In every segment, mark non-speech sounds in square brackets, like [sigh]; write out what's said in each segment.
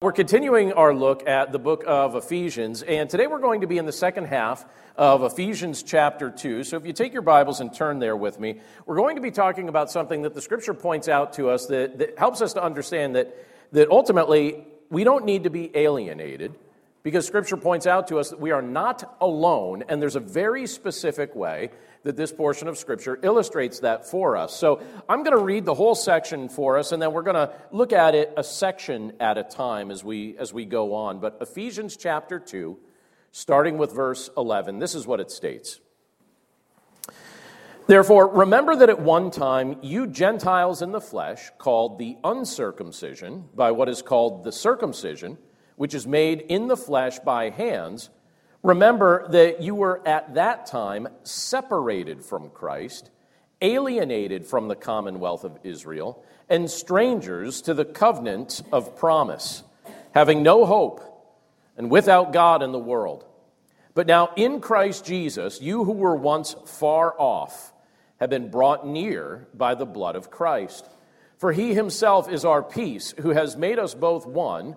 We're continuing our look at the book of Ephesians, and today we're going to be in the second half of Ephesians chapter 2. So if you take your Bibles and turn there with me, we're going to be talking about something that the scripture points out to us that, that helps us to understand that, that ultimately we don't need to be alienated because scripture points out to us that we are not alone, and there's a very specific way that this portion of Scripture illustrates that for us. So I'm going to read the whole section for us, and then we're going to look at it a section at a time as we, as we go on. But Ephesians chapter 2, starting with verse 11, this is what it states. Therefore, remember that at one time you Gentiles in the flesh, called the uncircumcision by what is called the circumcision, which is made in the flesh by hands, Remember that you were at that time separated from Christ, alienated from the commonwealth of Israel, and strangers to the covenant of promise, having no hope and without God in the world. But now in Christ Jesus, you who were once far off have been brought near by the blood of Christ. For he himself is our peace, who has made us both one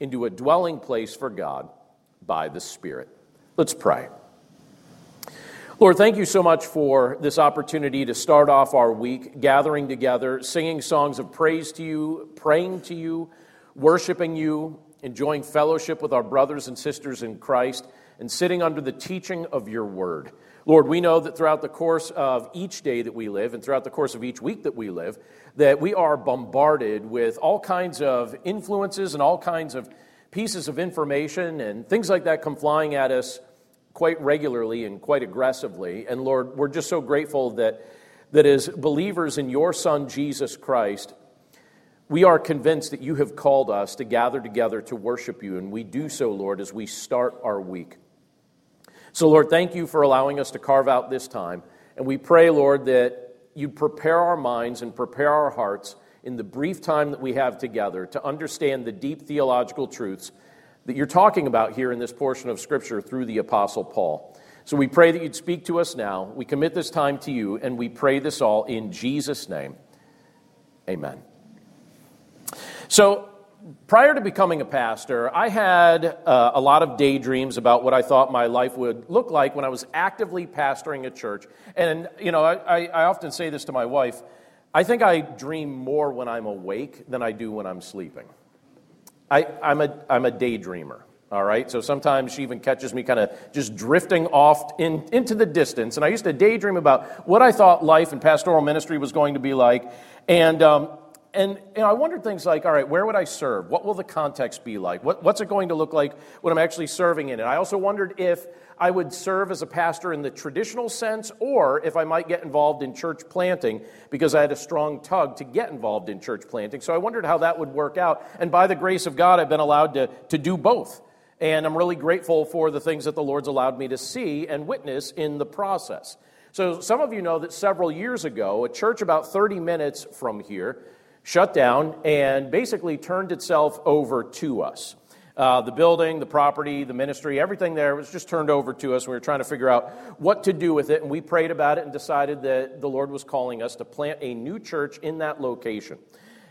into a dwelling place for God by the Spirit. Let's pray. Lord, thank you so much for this opportunity to start off our week gathering together, singing songs of praise to you, praying to you, worshiping you, enjoying fellowship with our brothers and sisters in Christ, and sitting under the teaching of your word. Lord, we know that throughout the course of each day that we live and throughout the course of each week that we live, that we are bombarded with all kinds of influences and all kinds of pieces of information and things like that come flying at us quite regularly and quite aggressively. And Lord, we're just so grateful that, that as believers in your Son, Jesus Christ, we are convinced that you have called us to gather together to worship you, and we do so, Lord, as we start our week. So, Lord, thank you for allowing us to carve out this time. And we pray, Lord, that you prepare our minds and prepare our hearts in the brief time that we have together to understand the deep theological truths that you're talking about here in this portion of Scripture through the Apostle Paul. So we pray that you'd speak to us now. We commit this time to you, and we pray this all in Jesus' name. Amen. So, prior to becoming a pastor, I had uh, a lot of daydreams about what I thought my life would look like when I was actively pastoring a church. And, you know, I, I often say this to my wife I think I dream more when I'm awake than I do when I'm sleeping. I, I'm, a, I'm a daydreamer. All right, so sometimes she even catches me kind of just drifting off in, into the distance. And I used to daydream about what I thought life and pastoral ministry was going to be like. And um, and I wondered things like, all right, where would I serve? What will the context be like? What, what's it going to look like when I'm actually serving in it? I also wondered if I would serve as a pastor in the traditional sense or if I might get involved in church planting because I had a strong tug to get involved in church planting. So I wondered how that would work out. And by the grace of God, I've been allowed to, to do both. And I'm really grateful for the things that the Lord's allowed me to see and witness in the process. So, some of you know that several years ago, a church about 30 minutes from here shut down and basically turned itself over to us. Uh, the building, the property, the ministry, everything there was just turned over to us. We were trying to figure out what to do with it, and we prayed about it and decided that the Lord was calling us to plant a new church in that location.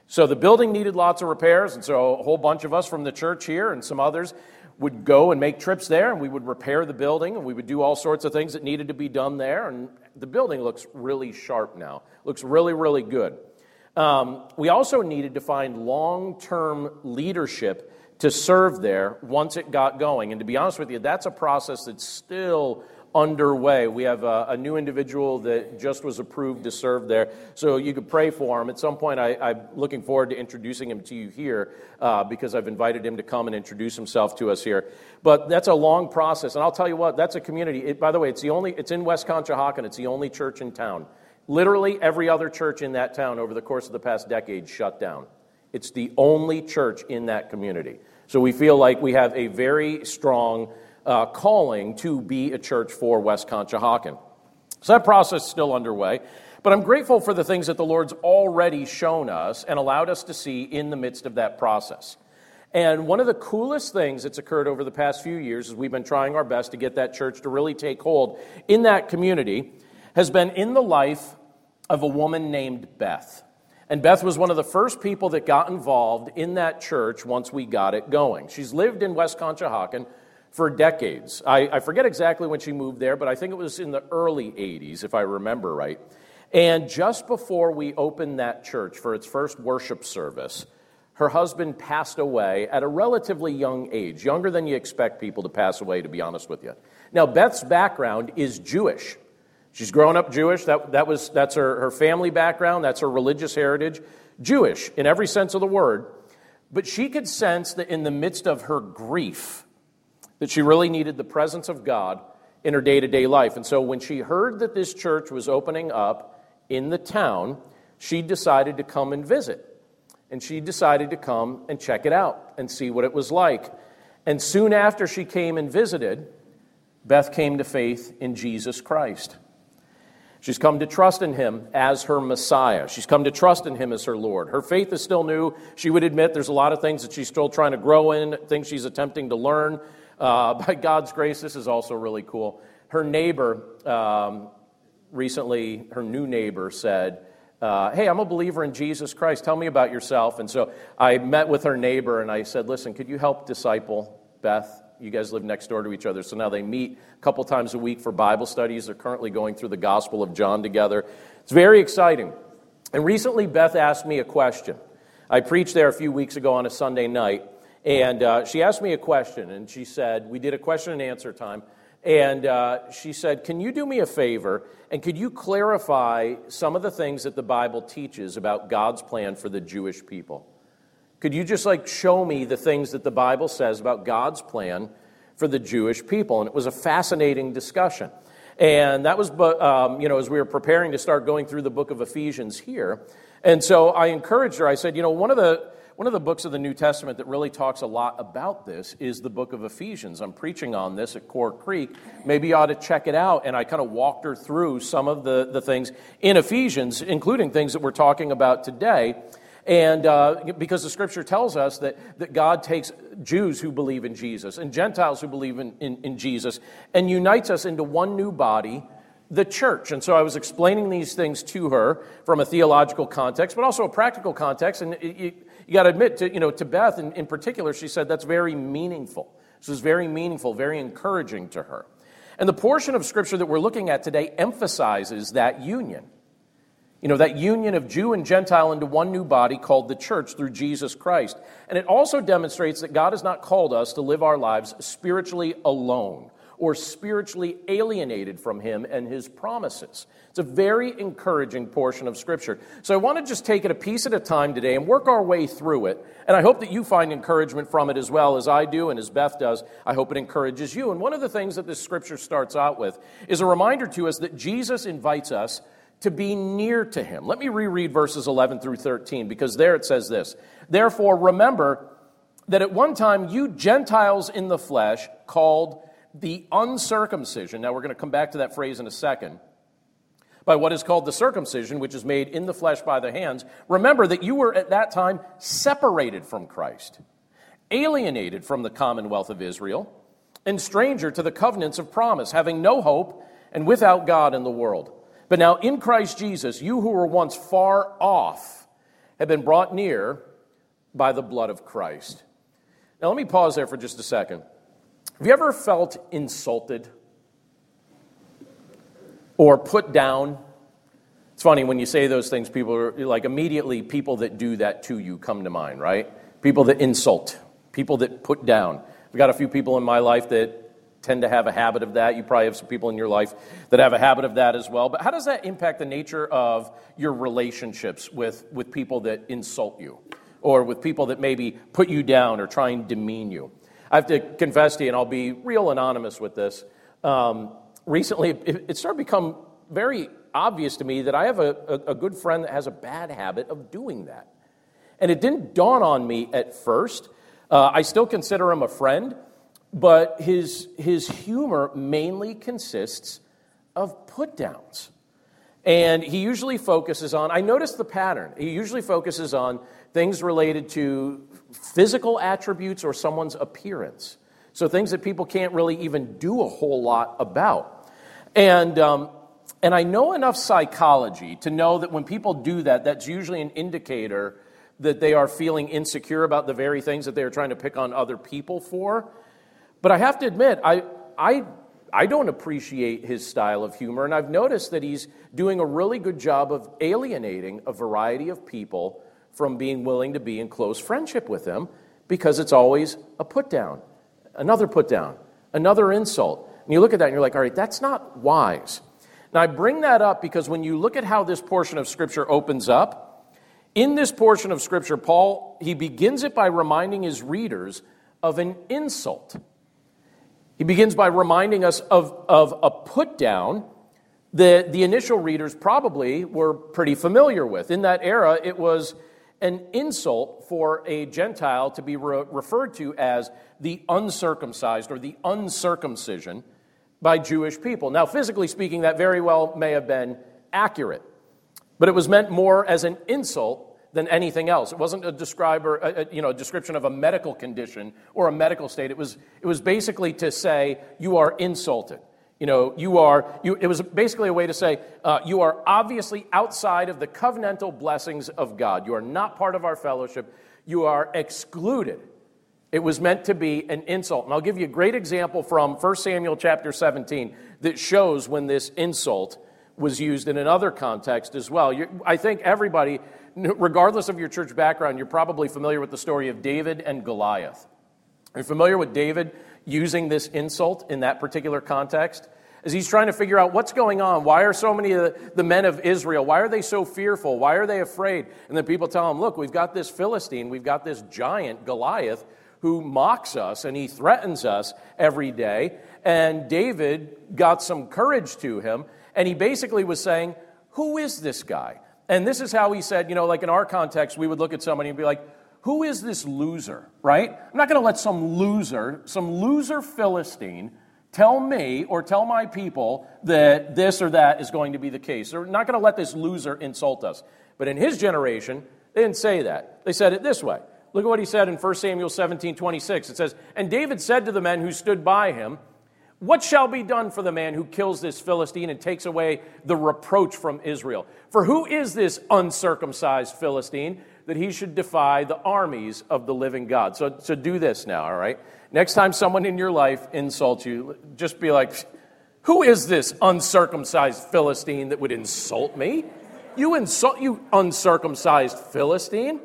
So the building needed lots of repairs, and so a whole bunch of us from the church here and some others would go and make trips there, and we would repair the building, and we would do all sorts of things that needed to be done there. And the building looks really sharp now, looks really, really good. Um, we also needed to find long term leadership to serve there once it got going. And to be honest with you, that's a process that's still underway. We have a, a, new individual that just was approved to serve there. So you could pray for him. At some point, I, am looking forward to introducing him to you here uh, because I've invited him to come and introduce himself to us here. But that's a long process. And I'll tell you what, that's a community. It, by the way, it's, the only, it's in West Conshohocken, it's the only church in town. Literally every other church in that town over the course of the past decade shut down. It's the only church in that community. So we feel like we have a very strong uh, calling to be a church for West Conshohocken. So that process is still underway. But I'm grateful for the things that the Lord's already shown us and allowed us to see in the midst of that process. And one of the coolest things that's occurred over the past few years is we've been trying our best to get that church to really take hold in that community has been in the life of a woman named Beth. And Beth was one of the first people that got involved in that church once we got it going. She's lived in West Conshohocken for decades. I, I, forget exactly when she moved there, but I think it was in the early 80s, if I remember right. And just before we opened that church for its first worship service, her husband passed away at a relatively young age, younger than you expect people to pass away, to be honest with you. Now, Beth's background is Jewish. She's grown up Jewish. That, that was, that's her, her family background, that's her religious heritage. Jewish in every sense of the word. But she could sense that in the midst of her grief, that she really needed the presence of God in her day to day life. And so when she heard that this church was opening up in the town, she decided to come and visit. And she decided to come and check it out and see what it was like. And soon after she came and visited, Beth came to faith in Jesus Christ. She's come to trust in him as her Messiah. She's come to trust in him as her Lord. Her faith is still new. She would admit there's a lot of things that she's still trying to grow in, things she's attempting to learn. Uh, [laughs] by God's grace, this is also really cool. Her neighbor um, recently, her new neighbor said, uh, Hey, I'm a believer in Jesus Christ. Tell me about yourself. And so I met with her neighbor and I said, Listen, could you help disciple Beth? You guys live next door to each other. So now they meet a couple times a week for Bible studies. They're currently going through the Gospel of John together. It's very exciting. And recently, Beth asked me a question. I preached there a few weeks ago on a Sunday night. And uh, she asked me a question, and she said, We did a question and answer time. And uh, she said, Can you do me a favor? And could you clarify some of the things that the Bible teaches about God's plan for the Jewish people? Could you just like show me the things that the Bible says about God's plan for the Jewish people? And it was a fascinating discussion. And that was, um, you know, as we were preparing to start going through the book of Ephesians here. And so I encouraged her. I said, you know, one of the one of the books of the New Testament that really talks a lot about this is the book of Ephesians. I'm preaching on this at Core Creek. Maybe you ought to check it out. And I kind of walked her through some of the, the things in Ephesians, including things that we're talking about today. And uh, because the scripture tells us that, that God takes Jews who believe in Jesus and Gentiles who believe in, in, in Jesus and unites us into one new body the church. And so I was explaining these things to her from a theological context, but also a practical context. And it, you got to admit, to, you know, to Beth in, in particular, she said that's very meaningful. This is very meaningful, very encouraging to her. And the portion of Scripture that we're looking at today emphasizes that union. You know, that union of Jew and Gentile into one new body called the church through Jesus Christ. And it also demonstrates that God has not called us to live our lives spiritually alone or spiritually alienated from Him and His promises. It's a very encouraging portion of Scripture. So I want to just take it a piece at a time today and work our way through it. And I hope that you find encouragement from it as well as I do and as Beth does. I hope it encourages you. And one of the things that this Scripture starts out with is a reminder to us that Jesus invites us to be near to Him. Let me reread verses 11 through 13 because there it says this Therefore, remember that at one time you Gentiles in the flesh called the uncircumcision, now we're going to come back to that phrase in a second, by what is called the circumcision, which is made in the flesh by the hands, remember that you were at that time separated from Christ, alienated from the commonwealth of Israel, and stranger to the covenants of promise, having no hope and without God in the world. But now in Christ Jesus, you who were once far off have been brought near by the blood of Christ. Now let me pause there for just a second. Have you ever felt insulted or put down? It's funny when you say those things, people are like immediately people that do that to you come to mind, right? People that insult people that put down. I've got a few people in my life that tend to have a habit of that. You probably have some people in your life that have a habit of that as well. But how does that impact the nature of your relationships with, with people that insult you or with people that maybe put you down or try and demean you? I have to confess to you, and I'll be real anonymous with this. Um, recently, it, it, started to become very obvious to me that I have a, a, a good friend that has a bad habit of doing that. And it didn't dawn on me at first. Uh, I still consider him a friend, but his, his humor mainly consists of put downs. And he usually focuses on, I noticed the pattern. He usually focuses on things related to physical attributes or someone's appearance. So things that people can't really even do a whole lot about. And, um, and I know enough psychology to know that when people do that, that's usually an indicator that they are feeling insecure about the very things that they are trying to pick on other people for. But I have to admit, I, I, I don't appreciate his style of humor, and I've noticed that he's doing a really good job of alienating a variety of people from being willing to be in close friendship with him because it's always a put down, another put down, another insult. And you look at that and you're like, all right, that's not wise. Now, I bring that up because when you look at how this portion of Scripture opens up, in this portion of Scripture, Paul, he begins it by reminding his readers of an insult. He begins by reminding us of, of a put down that the initial readers probably were pretty familiar with. In that era, it was an insult for a Gentile to be re- referred to as the uncircumcised or the uncircumcision by Jewish people. Now, physically speaking, that very well may have been accurate, but it was meant more as an insult than anything else. It wasn't a, describer, a, you know, a description of a medical condition or a medical state. It was, it was basically to say, you are insulted. You know, you are, you, it was basically a way to say, uh, you are obviously outside of the covenantal blessings of God. You are not part of our fellowship. You are excluded. It was meant to be an insult. And I'll give you a great example from 1 Samuel chapter 17 that shows when this insult was used in another context as well. You're, I think everybody regardless of your church background, you're probably familiar with the story of David and Goliath. Are you familiar with David using this insult in that particular context? As he's trying to figure out what's going on. Why are so many of the men of Israel, why are they so fearful? Why are they afraid? And then people tell him, look, we've got this Philistine, we've got this giant, Goliath, who mocks us and he threatens us every day. And David got some courage to him, and he basically was saying, Who is this guy? And this is how he said, you know, like in our context, we would look at somebody and be like, who is this loser, right? I'm not going to let some loser, some loser Philistine, tell me or tell my people that this or that is going to be the case. They're not going to let this loser insult us. But in his generation, they didn't say that. They said it this way. Look at what he said in 1 Samuel 17 26. It says, And David said to the men who stood by him, what shall be done for the man who kills this Philistine and takes away the reproach from Israel? For who is this uncircumcised Philistine that he should defy the armies of the living God? So, so do this now, all right? Next time someone in your life insults you, just be like, Who is this uncircumcised Philistine that would insult me? You insult, you uncircumcised Philistine?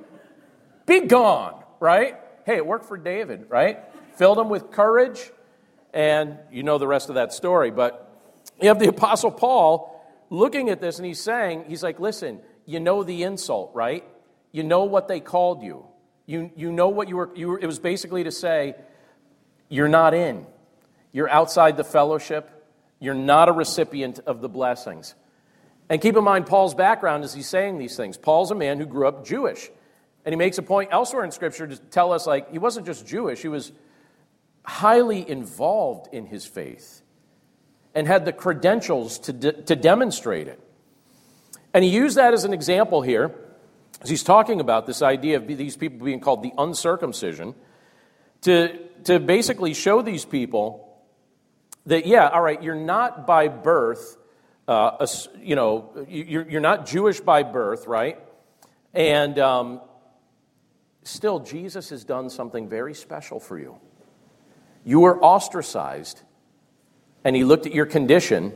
Be gone, right? Hey, it worked for David, right? Filled him with courage and you know the rest of that story. But you have the Apostle Paul looking at this and he's saying, he's like, listen, you know the insult, right? You know what they called you. You, you know what you were, you were, it was basically to say, you're not in. You're outside the fellowship. You're not a recipient of the blessings. And keep in mind Paul's background as he's saying these things. Paul's a man who grew up Jewish. And he makes a point elsewhere in Scripture to tell us, like, he wasn't just Jewish, he was highly involved in his faith and had the credentials to, de- to demonstrate it. And he used that as an example here as he's talking about this idea of these people being called the uncircumcision to, to basically show these people that, yeah, all right, you're not by birth, uh, a, you know, you're, you're not Jewish by birth, right? And um, still, Jesus has done something very special for you. You were ostracized, and he looked at your condition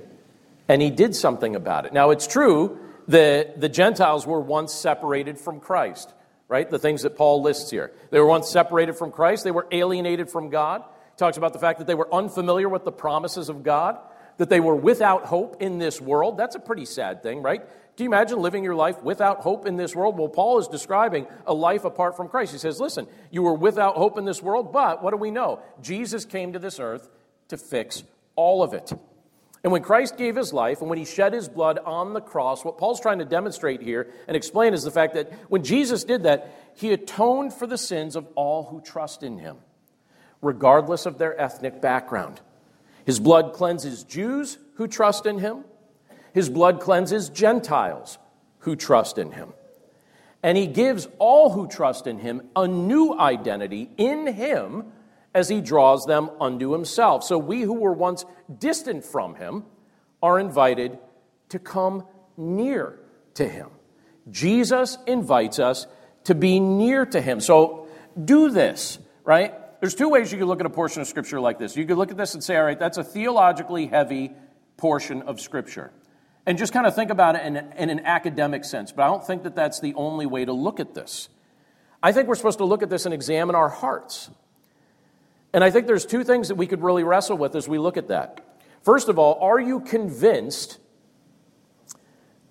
and he did something about it. Now, it's true that the Gentiles were once separated from Christ, right? The things that Paul lists here. They were once separated from Christ, they were alienated from God. He talks about the fact that they were unfamiliar with the promises of God, that they were without hope in this world. That's a pretty sad thing, right? Do you imagine living your life without hope in this world? Well, Paul is describing a life apart from Christ. He says, Listen, you were without hope in this world, but what do we know? Jesus came to this earth to fix all of it. And when Christ gave his life and when he shed his blood on the cross, what Paul's trying to demonstrate here and explain is the fact that when Jesus did that, he atoned for the sins of all who trust in him, regardless of their ethnic background. His blood cleanses Jews who trust in him his blood cleanses Gentiles who trust in him. And he gives all who trust in him a new identity in him as he draws them unto himself. So we who were once distant from him are invited to come near to him. Jesus invites us to be near to him. So do this, right? There's two ways you could look at a portion of scripture like this. You could look at this and say, all right, that's a theologically heavy portion of scripture and just kind of think about it in, in, an academic sense. But I don't think that that's the only way to look at this. I think we're supposed to look at this and examine our hearts. And I think there's two things that we could really wrestle with as we look at that. First of all, are you convinced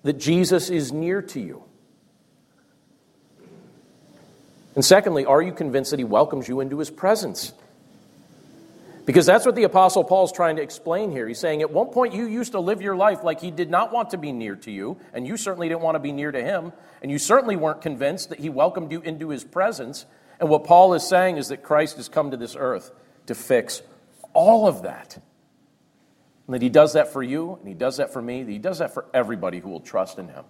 that Jesus is near to you? And secondly, are you convinced that he welcomes you into his presence? Because that's what the Apostle Paul is trying to explain here. He's saying, at one point, you used to live your life like he did not want to be near to you, and you certainly didn't want to be near to him, and you certainly weren't convinced that he welcomed you into his presence. And what Paul is saying is that Christ has come to this earth to fix all of that. And that he does that for you, and he does that for me, that he does that for everybody who will trust in him.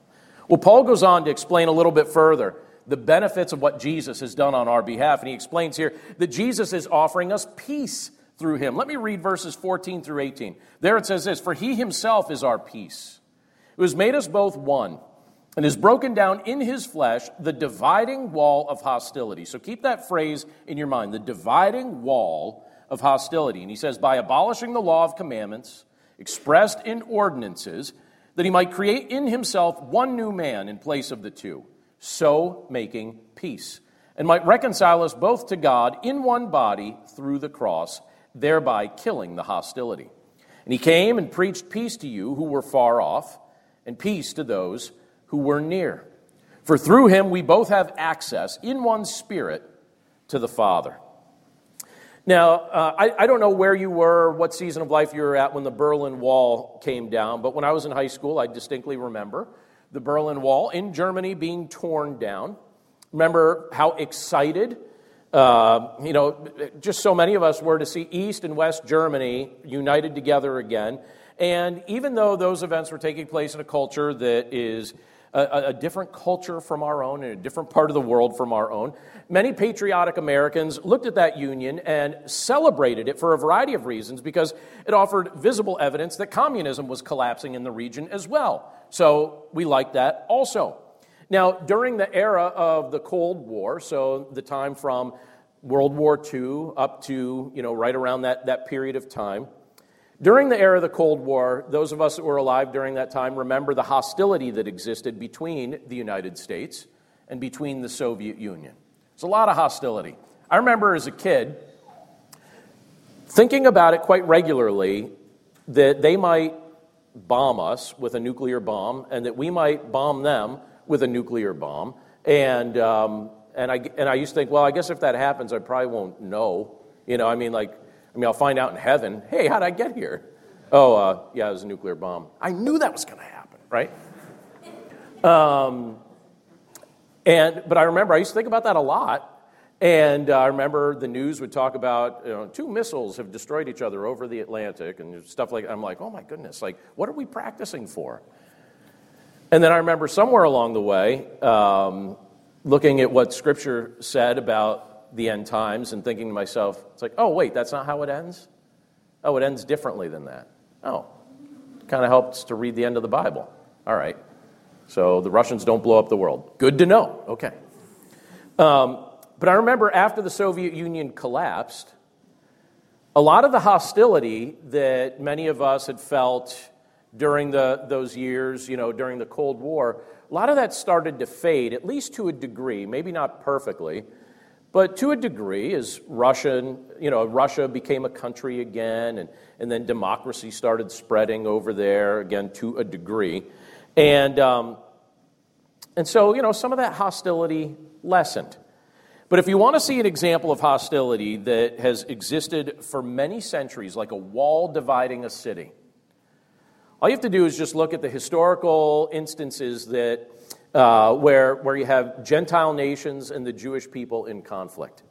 Well, Paul goes on to explain a little bit further the benefits of what Jesus has done on our behalf. And he explains here that Jesus is offering us peace through him. Let me read verses 14 through 18. There it says this For he himself is our peace, who has made us both one, and has broken down in his flesh the dividing wall of hostility. So keep that phrase in your mind the dividing wall of hostility. And he says, By abolishing the law of commandments expressed in ordinances, that he might create in himself one new man in place of the two, so making peace, and might reconcile us both to God in one body through the cross thereby killing the hostility. And he came and preached peace to you who were far off, and peace to those who were near. For through him we both have access in one spirit to the Father. Now, uh, I, I, don't know where you were, what season of life you were at when the Berlin Wall came down, but when I was in high school, I distinctly remember the Berlin Wall in Germany being torn down. Remember how excited uh, you know, just so many of us were to see East and West Germany united together again. And even though those events were taking place in a culture that is a, a, different culture from our own, and a different part of the world from our own, many patriotic Americans looked at that union and celebrated it for a variety of reasons because it offered visible evidence that communism was collapsing in the region as well. So we liked that also. Now, during the era of the Cold War, so the time from World War II up to, you know, right around that, that period of time, during the era of the Cold War, those of us that were alive during that time remember the hostility that existed between the United States and between the Soviet Union. It's a lot of hostility. I remember as a kid thinking about it quite regularly that they might bomb us with a nuclear bomb and that we might bomb them with a nuclear bomb. And, um, and, I, and I used to think, well, I guess if that happens, I probably won't know. You know, I mean, like, I mean, I'll find out in heaven, hey, how'd I get here? Oh, uh, yeah, it was a nuclear bomb. I knew that was going to happen, right? Um, and, but I remember, I used to think about that a lot. And uh, I remember the news would talk about you know, two missiles have destroyed each other over the Atlantic and stuff like I'm like, oh my goodness, like, what are we practicing for? And then I remember somewhere along the way um, looking at what Scripture said about the end times and thinking to myself, it's like, oh, wait, that's not how it ends? Oh, it ends differently than that. Oh, kind of helps to read the end of the Bible. All right. So the Russians don't blow up the world. Good to know. Okay. Um, but I remember after the Soviet Union collapsed, a lot of the hostility that many of us had felt during the, those years, you know, during the Cold War, a lot of that started to fade, at least to a degree, maybe not perfectly, but to a degree, as Russia, you know, Russia became a country again, and, and then democracy started spreading over there again to a degree. And, um, and so, you know, some of that hostility lessened. But if you want to see an example of hostility that has existed for many centuries, like a wall dividing a city, all you have to do is just look at the historical instances that, uh, where, where you have Gentile nations and the Jewish people in conflict.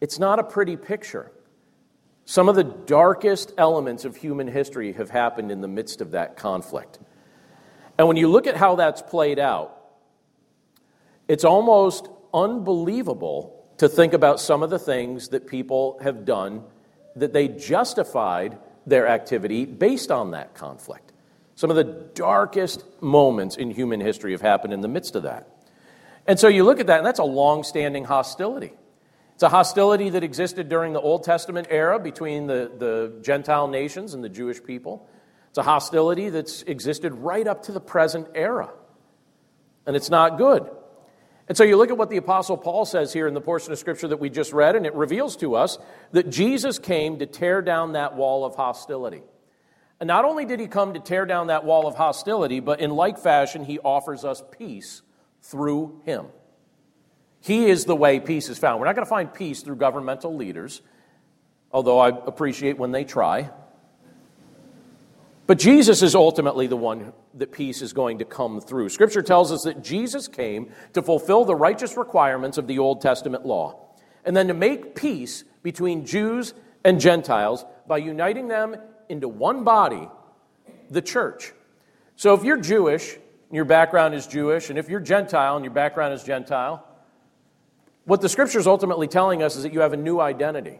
It's not a pretty picture. Some of the darkest elements of human history have happened in the midst of that conflict. And when you look at how that's played out, it's almost unbelievable to think about some of the things that people have done that they justified their activity based on that conflict. Some of the darkest moments in human history have happened in the midst of that. And so you look at that, and that's a long standing hostility. It's a hostility that existed during the Old Testament era between the, the Gentile nations and the Jewish people. It's a hostility that's existed right up to the present era. And it's not good. And so you look at what the Apostle Paul says here in the portion of Scripture that we just read, and it reveals to us that Jesus came to tear down that wall of hostility. And not only did he come to tear down that wall of hostility, but in like fashion, he offers us peace through him. He is the way peace is found. We're not going to find peace through governmental leaders, although I appreciate when they try. But Jesus is ultimately the one that peace is going to come through. Scripture tells us that Jesus came to fulfill the righteous requirements of the Old Testament law and then to make peace between Jews and Gentiles by uniting them into one body, the church. So if you're Jewish, and your background is Jewish, and if you're Gentile and your background is Gentile, what the scripture is ultimately telling us is that you have a new identity.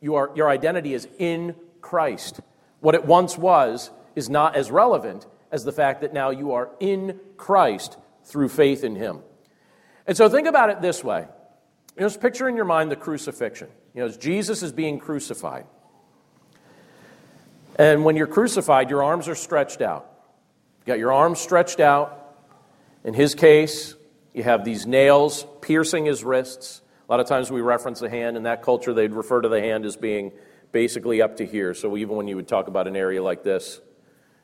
You are, your identity is in Christ. What it once was is not as relevant as the fact that now you are in Christ through faith in Him. And so think about it this way. You know, just picture in your mind the crucifixion. You know, Jesus is being crucified. And when you're crucified, your arms are stretched out. You've got your arms stretched out. In his case, you have these nails piercing his wrists. A lot of times we reference the hand. In that culture, they'd refer to the hand as being basically up to here. So even when you would talk about an area like this,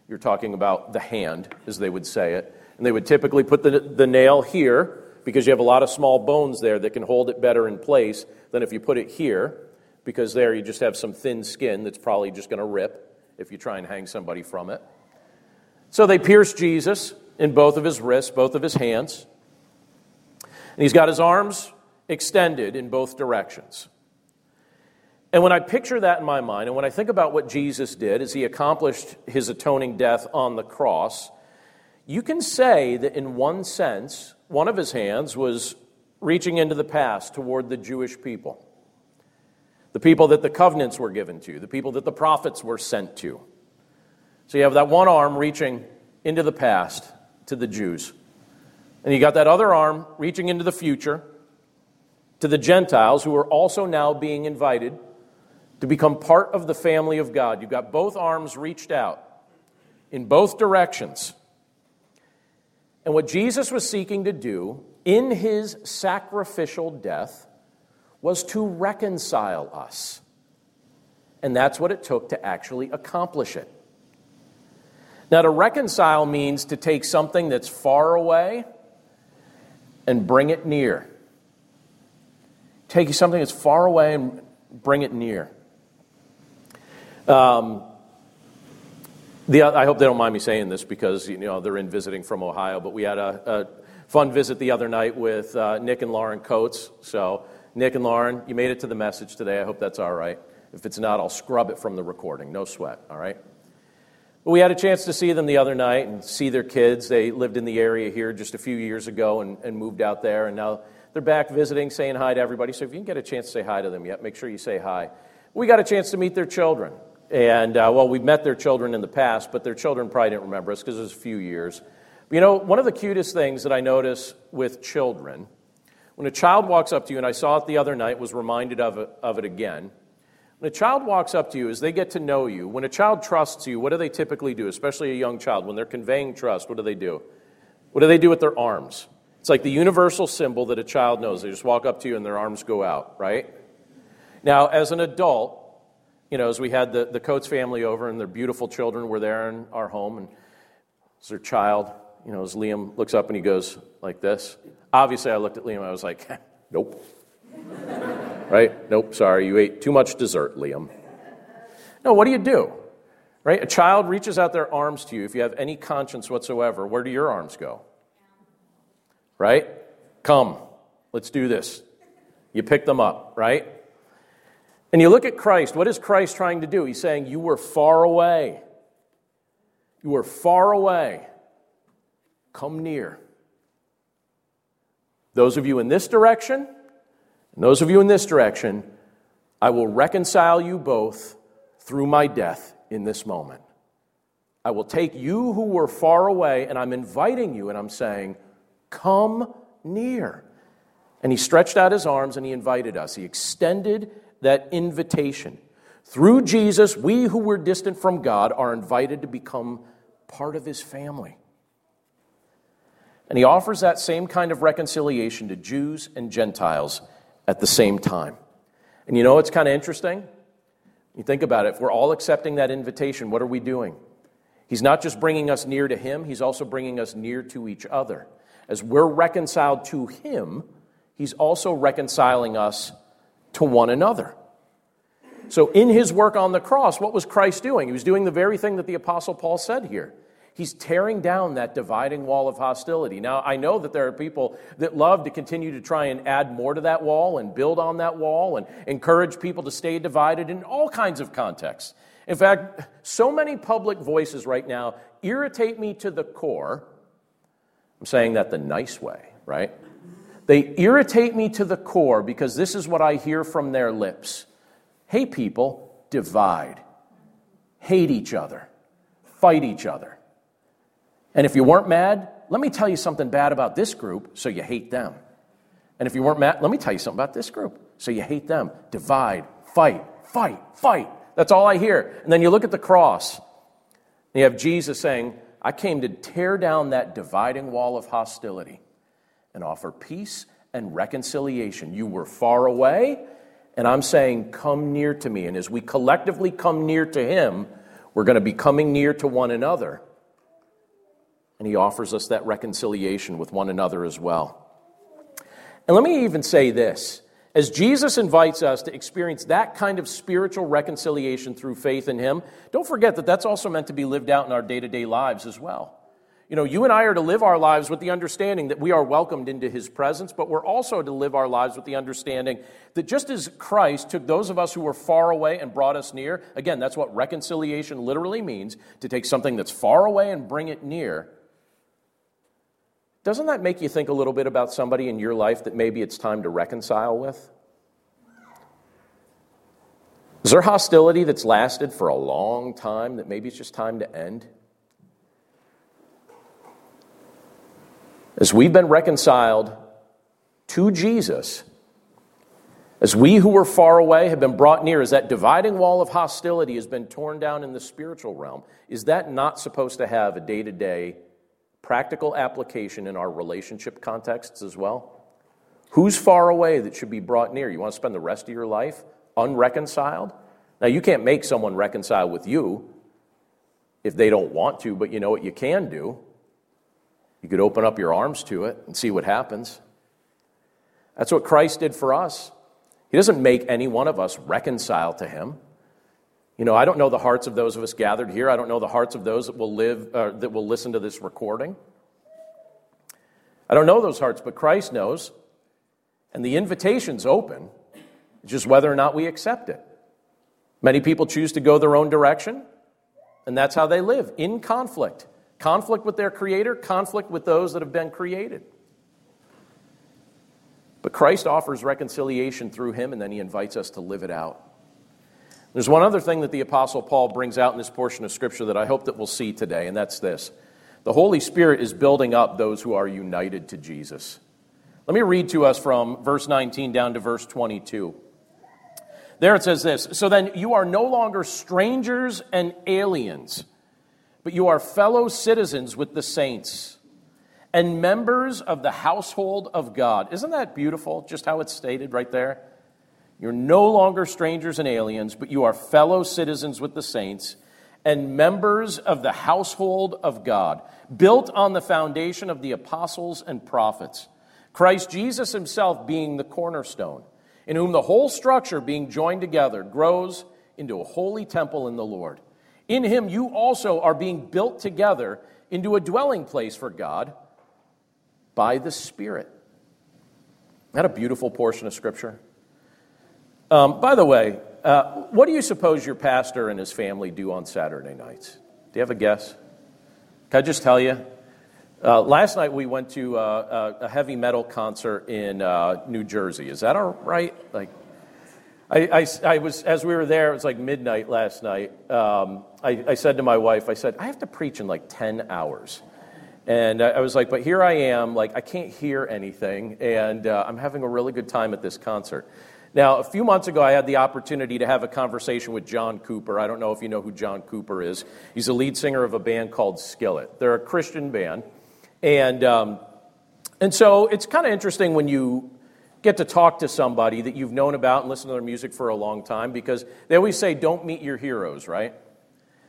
you're talking about the hand, as they would say it. And they would typically put the, the nail here because you have a lot of small bones there that can hold it better in place than if you put it here, because there you just have some thin skin that's probably just going to rip if you try and hang somebody from it. So they pierce Jesus in both of his wrists, both of his hands. And he's got his arms extended in both directions. And when I picture that in my mind, and when I think about what Jesus did as he accomplished his atoning death on the cross, you can say that in one sense, one of his hands was reaching into the past toward the Jewish people, the people that the covenants were given to, the people that the prophets were sent to. So you have that one arm reaching into the past to the Jews. And you got that other arm reaching into the future to the Gentiles who are also now being invited to become part of the family of God. You've got both arms reached out in both directions. And what Jesus was seeking to do in his sacrificial death was to reconcile us. And that's what it took to actually accomplish it. Now, to reconcile means to take something that's far away and bring it near. Take something that's far away and bring it near. Um, the, I hope they don't mind me saying this because you know they're in visiting from Ohio. But we had a, a fun visit the other night with uh, Nick and Lauren Coates. So Nick and Lauren, you made it to the message today. I hope that's all right. If it's not, I'll scrub it from the recording. No sweat. All right. But we had a chance to see them the other night and see their kids. They lived in the area here just a few years ago and, and moved out there, and now they're back visiting, saying hi to everybody. So if you can get a chance to say hi to them yet, make sure you say hi. We got a chance to meet their children. And uh, well, we've met their children in the past, but their children probably didn't remember us because it was a few years. You know, one of the cutest things that I notice with children, when a child walks up to you, and I saw it the other night, was reminded of it, of it again, When a child walks up to you, as they get to know you, when a child trusts you, what do they typically do, especially a young child? When they're conveying trust, what do they do? What do they do with their arms? It's like the universal symbol that a child knows. They just walk up to you and their arms go out, right? Now, as an adult, you know, as we had the, the Coates family over and their beautiful children were there in our home, and as their child, you know, as Liam looks up and he goes like this. Obviously, I looked at Liam I was like, [laughs] nope. [laughs] right? Nope, sorry, you ate too much dessert, Liam. No, what do you do? Right? A child reaches out their arms to you. If you have any conscience whatsoever, where do your arms go? Right? Come, let's do this. You pick them up, right? And you look at Christ. What is Christ trying to do? He's saying, You were far away. You were far away. Come near. Those of you in this direction, and those of you in this direction, I will reconcile you both through my death in this moment. I will take you who were far away, and I'm inviting you, and I'm saying, Come near. And he stretched out his arms and he invited us. He extended that invitation. Through Jesus, we who were distant from God are invited to become part of his family. And he offers that same kind of reconciliation to Jews and Gentiles at the same time. And you know it's kind of interesting? You think about it, if we're all accepting that invitation, what are we doing? He's not just bringing us near to him, he's also bringing us near to each other. As we're reconciled to him, he's also reconciling us to one another. So, in his work on the cross, what was Christ doing? He was doing the very thing that the Apostle Paul said here. He's tearing down that dividing wall of hostility. Now, I know that there are people that love to continue to try and add more to that wall and build on that wall and encourage people to stay divided in all kinds of contexts. In fact, so many public voices right now irritate me to the core. I'm saying that the nice way, right? They irritate me to the core because this is what I hear from their lips. Hey, people, divide, hate each other, fight each other. And if you weren't mad, let me tell you something bad about this group so you hate them. And if you weren't mad, let me tell you something about this group so you hate them. Divide, fight, fight, fight. That's all I hear. And then you look at the cross, you have Jesus saying, I came to tear down that dividing wall of hostility and offer peace and reconciliation. You were far away, and I'm saying, Come near to me. And as we collectively come near to Him, we're going to be coming near to one another. And He offers us that reconciliation with one another as well. And let me even say this as Jesus invites us to experience that kind of spiritual reconciliation through faith in Him, don't forget that that's also meant to be lived out in our day to day lives as well. You know, you and I are to live our lives with the understanding that we are welcomed into his presence, but we're also to live our lives with the understanding that just as Christ took those of us who were far away and brought us near, again, that's what reconciliation literally means to take something that's far away and bring it near. Doesn't that make you think a little bit about somebody in your life that maybe it's time to reconcile with? Is there hostility that's lasted for a long time that maybe it's just time to end? As we've been reconciled to Jesus, as we who were far away have been brought near, as that dividing wall of hostility has been torn down in the spiritual realm, is that not supposed to have a day to day practical application in our relationship contexts as well? Who's far away that should be brought near? You want to spend the rest of your life unreconciled? Now, you can't make someone reconcile with you if they don't want to, but you know what you can do? You could open up your arms to it and see what happens. That's what Christ did for us. He doesn't make any one of us reconcile to Him. You know, I don't know the hearts of those of us gathered here. I don't know the hearts of those that will live, uh, that will listen to this recording. I don't know those hearts, but Christ knows. And the invitation's open. It's just whether or not we accept it. Many people choose to go their own direction, and that's how they live in conflict conflict with their Creator, conflict with those that have been created. But Christ offers reconciliation through him, and then he invites us to live it out. There's one other thing that the Apostle Paul brings out in this portion of Scripture that I hope that we'll see today, and that's this. The Holy Spirit is building up those who are united to Jesus. Let me read to us from verse 19 down to verse 22. There it says this So then you are no longer strangers and aliens, but you are fellow citizens with the saints and members of the household of God. Isn't that beautiful, just how it's stated right there? You're no longer strangers and aliens, but you are fellow citizens with the saints and members of the household of God, built on the foundation of the apostles and prophets, Christ Jesus himself being the cornerstone, in whom the whole structure, being joined together, grows into a holy temple in the Lord. In him you also are being built together into a dwelling place for God by the Spirit. That a beautiful portion of Scripture? Um, by the way, uh, what do you suppose your pastor and his family do on Saturday nights? Do you have a guess? Can I just tell you? Uh, last night we went to uh, a heavy metal concert in uh, New Jersey. Is that all right? Like, I, I, I, was as we were there. It was like midnight last night. Um, I, I said to my wife, I said, I have to preach in like ten hours. And I was like, but here I am, like, I can't hear anything, and uh, I'm having a really good time at this concert. Now, a few months ago, I had the opportunity to have a conversation with John Cooper. I don't know if you know who John Cooper is. He's the lead singer of a band called Skillet. They're a Christian band. And, um, and so it's kind of interesting when you get to talk to somebody that you've known about and listen to their music for a long time because they always say, don't meet your heroes, right?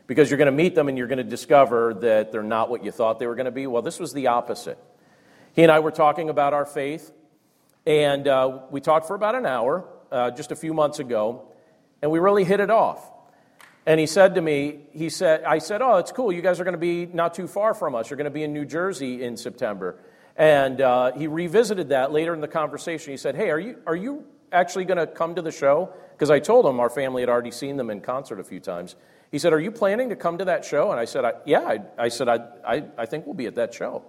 Because you're going to meet them and you're going to discover that they're not what you thought they were going to be. Well, this was the opposite. He and I were talking about our faith, and uh, we talked for about an hour uh, just a few months ago, and we really hit it off. And he said to me, he said, I said, oh, it's cool. You guys are going to be not too far from us. You're going to be in New Jersey in September. And uh, he revisited that later in the conversation. He said, hey, are you, are you actually going to come to the show? Because I told him our family had already seen them in concert a few times. He said, Are you planning to come to that show? And I said, I, Yeah, I, I said, I, I, I, think we'll be at that show.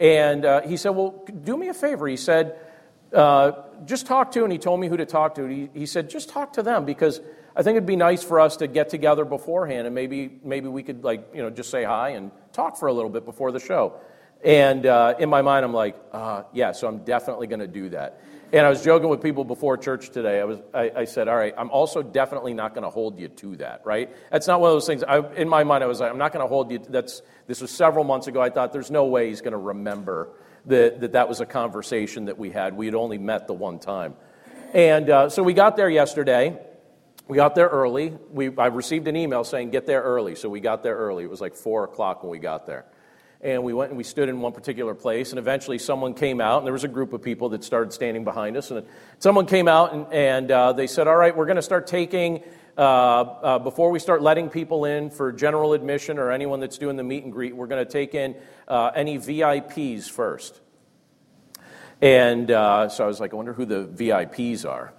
And uh, he said, Well, do me a favor. He said, uh, Just talk to, and he told me who to talk to. He, he said, Just talk to them because I think it'd be nice for us to get together beforehand and maybe, maybe we could, like, you know, just say hi and talk for a little bit before the show. And uh, in my mind, I'm like, uh, Yeah, so I'm definitely going to do that. And I was joking with people before church today. I, was, I, I said, all right, I'm also definitely not going to hold you to that, right? That's not one of those things. I, in my mind, I was like, I'm not going to hold you. that's, this was several months ago. I thought there's no way he's going to remember that, that that was a conversation that we had. We had only met the one time. And uh, so we got there yesterday. We got there early. We, I received an email saying, get there early. So we got there early. It was like 4 o'clock when we got there and we went and we stood in one particular place and eventually someone came out and there was a group of people that started standing behind us and someone came out and, and uh, they said all right we're going to start taking uh, uh, before we start letting people in for general admission or anyone that's doing the meet and greet we're going to take in uh, any vips first. And uh, so i was like i wonder who the vips are.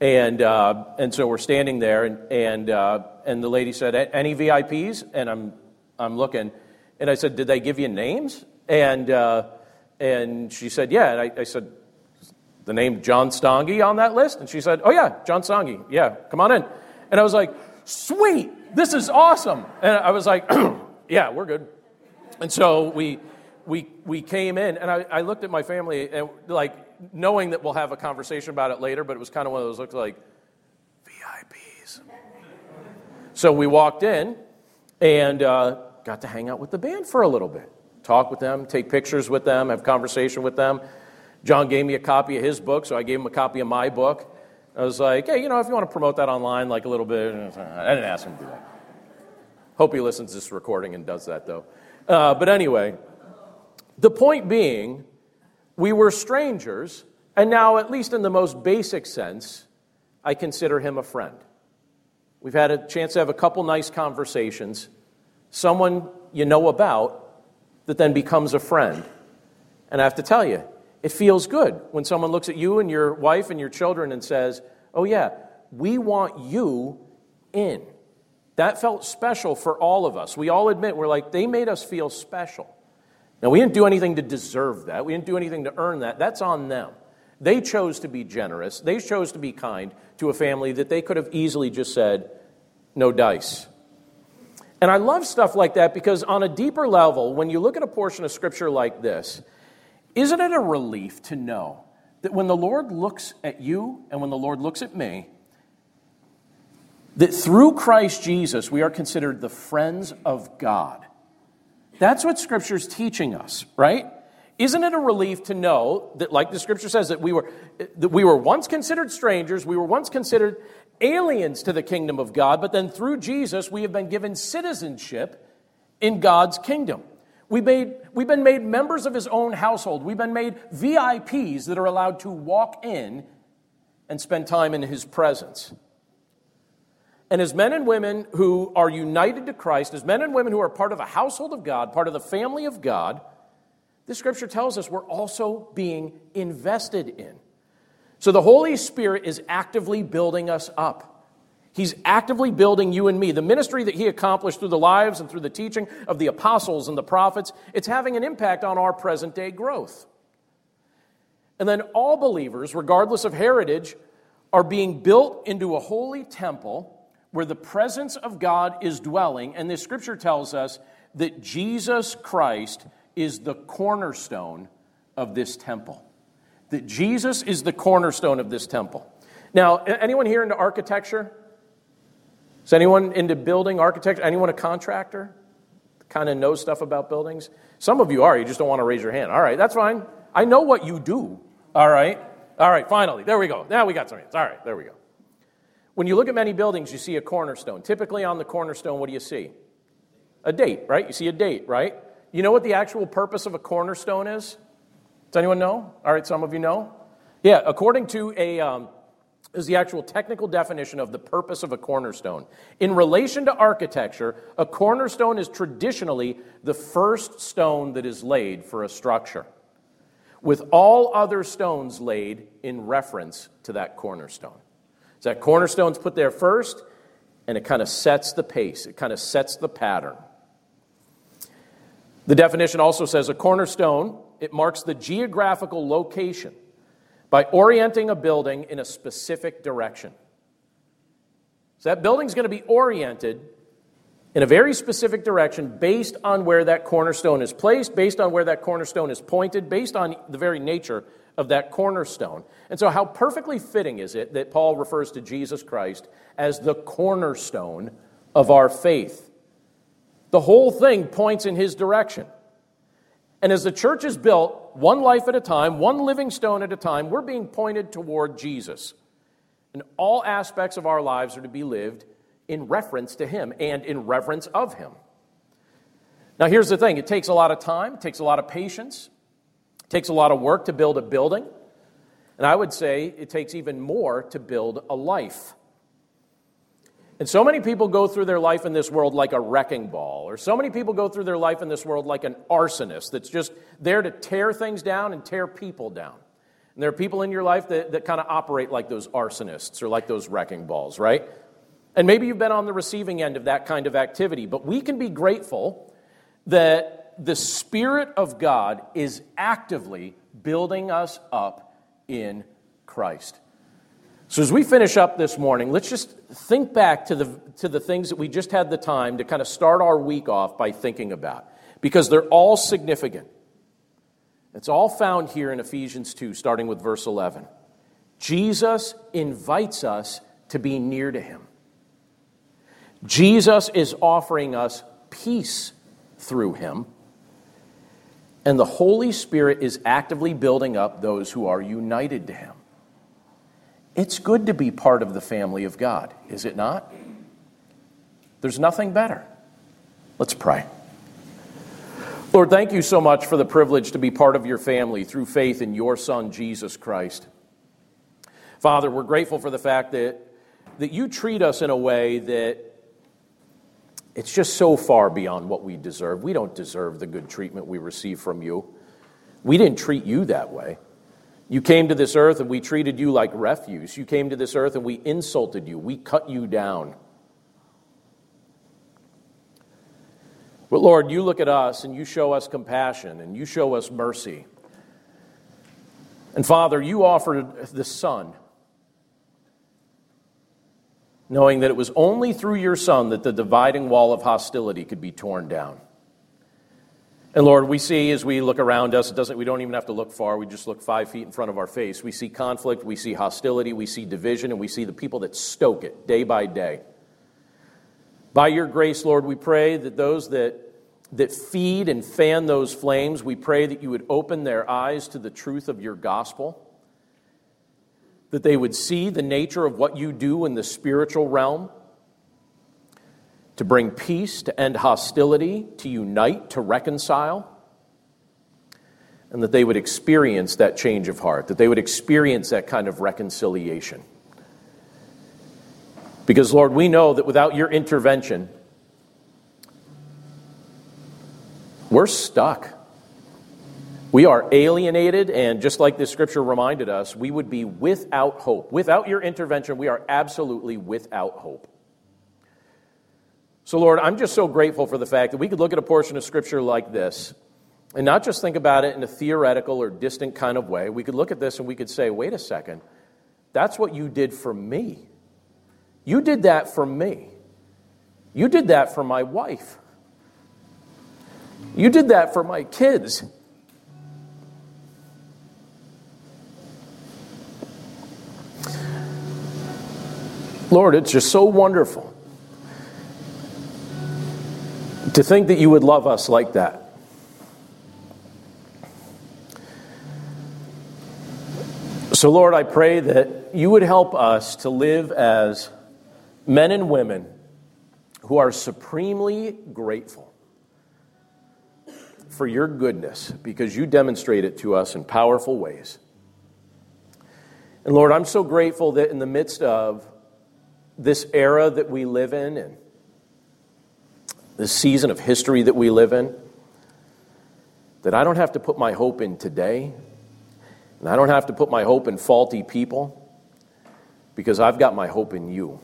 And, uh, and so we're standing there and, and, and the lady said any vips and i'm, I'm looking and I said, Did they give you names? And, uh, and she said, Yeah. And I, I, said, The name John Stange on that list? And she said, Oh, yeah, John Stange. Yeah, come on in. And I was like, Sweet, this is awesome. And I was like, [clears throat] Yeah, we're good. And so we, we, we came in, and I, I looked at my family, and like, knowing that we'll have a conversation about it later, but it was kind of one of those looks like, VIPs. So we walked in, and uh, got to hang out with the band for a little bit, talk with them, take pictures with them, have conversation with them. John gave me a copy of his book, so I gave him a copy of my book. I was like, hey, you know, if you want to promote that online, like a little bit, I didn't ask him to do that. Hope he listens to this recording and does that, though. Uh, but anyway, the point being, we were strangers, and now, at least in the most basic sense, I consider him a friend. We've had a chance to have a couple nice conversations someone you know about that then becomes a friend. And I have to tell you, it feels good when someone looks at you and your wife and your children and says, Oh, yeah, we want you in. That felt special for all of us. We all admit, we're like, they made us feel special. Now, we didn't do anything to deserve that. We didn't do anything to earn that. That's on them. They chose to be generous. They chose to be kind to a family that they could have easily just said, no dice. And I love stuff like that because, on a deeper level, when you look at a portion of Scripture like this, isn't it a relief to know that when the Lord looks at you and when the Lord looks at me, that through Christ Jesus we are considered the friends of God. That's what Scripture's teaching us, right? Isn't it a relief to know that, like the Scripture says, that we were, that we were once considered strangers, we were once considered aliens to the kingdom of God, but then through Jesus we have been given citizenship in God's kingdom. We made, we've been made members of his own household. We've been made VIPs that are allowed to walk in and spend time in his presence. And as men and women who are united to Christ, as men and women who are part of the household of God, part of the family of God, this scripture tells us we're also being invested in. So the Holy Spirit is actively building us up. He's actively building you and me. The ministry that he accomplished through the lives and through the teaching of the apostles and the prophets, it's having an impact on our present day growth. And then all believers, regardless of heritage, are being built into a holy temple where the presence of God is dwelling. And this scripture tells us that Jesus Christ is the cornerstone of this temple. That Jesus is the cornerstone of this temple. Now, anyone here into architecture? Is anyone into building architecture? Anyone a contractor? Kind of knows stuff about buildings? Some of you are, you just don't want to raise your hand. All right, that's fine. I know what you do. All right. All right, finally. There we go. Now we got some hands. All right, there we go. When you look at many buildings, you see a cornerstone. Typically on the cornerstone, what do you see? A date, right? You see a date, right? You know what the actual purpose of a cornerstone is? Does anyone know? All right, some of you know. Yeah, according to a um, is the actual technical definition of the purpose of a cornerstone. In relation to architecture, a cornerstone is traditionally the first stone that is laid for a structure, with all other stones laid in reference to that cornerstone. So that cornerstone's put there first, and it kind of sets the pace, it kind of sets the pattern. The definition also says a cornerstone, it marks the geographical location by orienting a building in a specific direction. So that building's going to be oriented in a very specific direction based on where that cornerstone is placed, based on where that cornerstone is pointed, based on the very nature of that cornerstone. And so, how perfectly fitting is it that Paul refers to Jesus Christ as the cornerstone of our faith? The whole thing points in his direction. And as the church is built, one life at a time, one living stone at a time, we're being pointed toward Jesus. And all aspects of our lives are to be lived in reference to Him and in reverence of Him. Now, here's the thing it takes a lot of time, it takes a lot of patience, it takes a lot of work to build a building. And I would say it takes even more to build a life. And so many people go through their life in this world like a wrecking ball, or so many people go through their life in this world like an arsonist that's just there to tear things down and tear people down. And there are people in your life that, that kind of operate like those arsonists or like those wrecking balls, right? And maybe you've been on the receiving end of that kind of activity, but we can be grateful that the Spirit of God is actively building us up in Christ. So, as we finish up this morning, let's just think back to the, to the things that we just had the time to kind of start our week off by thinking about, because they're all significant. It's all found here in Ephesians 2, starting with verse 11. Jesus invites us to be near to him. Jesus is offering us peace through him. And the Holy Spirit is actively building up those who are united to him. It's good to be part of the family of God, is it not? There's nothing better. Let's pray. Lord, thank you so much for the privilege to be part of your family through faith in your Son, Jesus Christ. Father, we're grateful for the fact that, that you treat us in a way that it's just so far beyond what we deserve. We don't deserve the good treatment we receive from you. We didn't treat you that way. You came to this earth and we treated you like refuse. You came to this earth and we insulted you. We cut you down. But Lord, you look at us and you show us compassion and you show us mercy. And Father, you offered the Son, knowing that it was only through your Son that the dividing wall of hostility could be torn down. And Lord, we see as we look around us, it doesn't, we don't even have to look far. We just look five feet in front of our face. We see conflict, we see hostility, we see division, and we see the people that stoke it day by day. By your grace, Lord, we pray that those that, that feed and fan those flames, we pray that you would open their eyes to the truth of your gospel, that they would see the nature of what you do in the spiritual realm to bring peace, to end hostility, to unite, to reconcile, and that they would experience that change of heart, that they would experience that kind of reconciliation. Because, Lord, we know that without your intervention, we're stuck. We are alienated, and just like this scripture reminded us, we would be without hope. Without your intervention, we are absolutely without hope. So, Lord, I'm just so grateful for the fact that we could look at a portion of scripture like this and not just think about it in a theoretical or distant kind of way. We could look at this and we could say, wait a second, that's what you did for me. You did that for me. You did that for my wife. You did that for my kids. Lord, it's just so wonderful to think that you would love us like that. So, Lord, I pray that you would help us to live as men and women who are supremely grateful for your goodness because you demonstrate it to us in powerful ways. And Lord, I'm so grateful that in the midst of this era that we live in and this season of history that we live in, that I don't have to put my hope in today, and I don't have to put my hope in faulty people, because I've got my hope in you.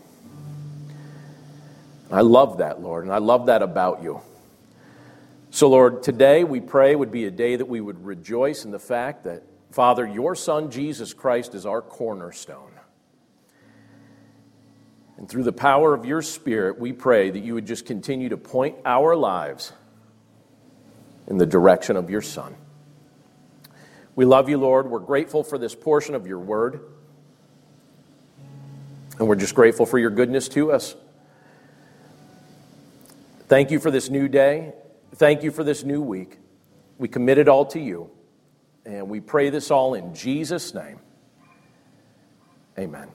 I love that, Lord, and I love that about you. So, Lord, today we pray would be a day that we would rejoice in the fact that, Father, your Son, Jesus Christ, is our cornerstone. And through the power of your Spirit, we pray that you would just continue to point our lives in the direction of your Son. We love you, Lord. We're grateful for this portion of your word. And we're just grateful for your goodness to us. Thank you for this new day. Thank you for this new week. We commit it all to you. And we pray this all in Jesus' name. Amen.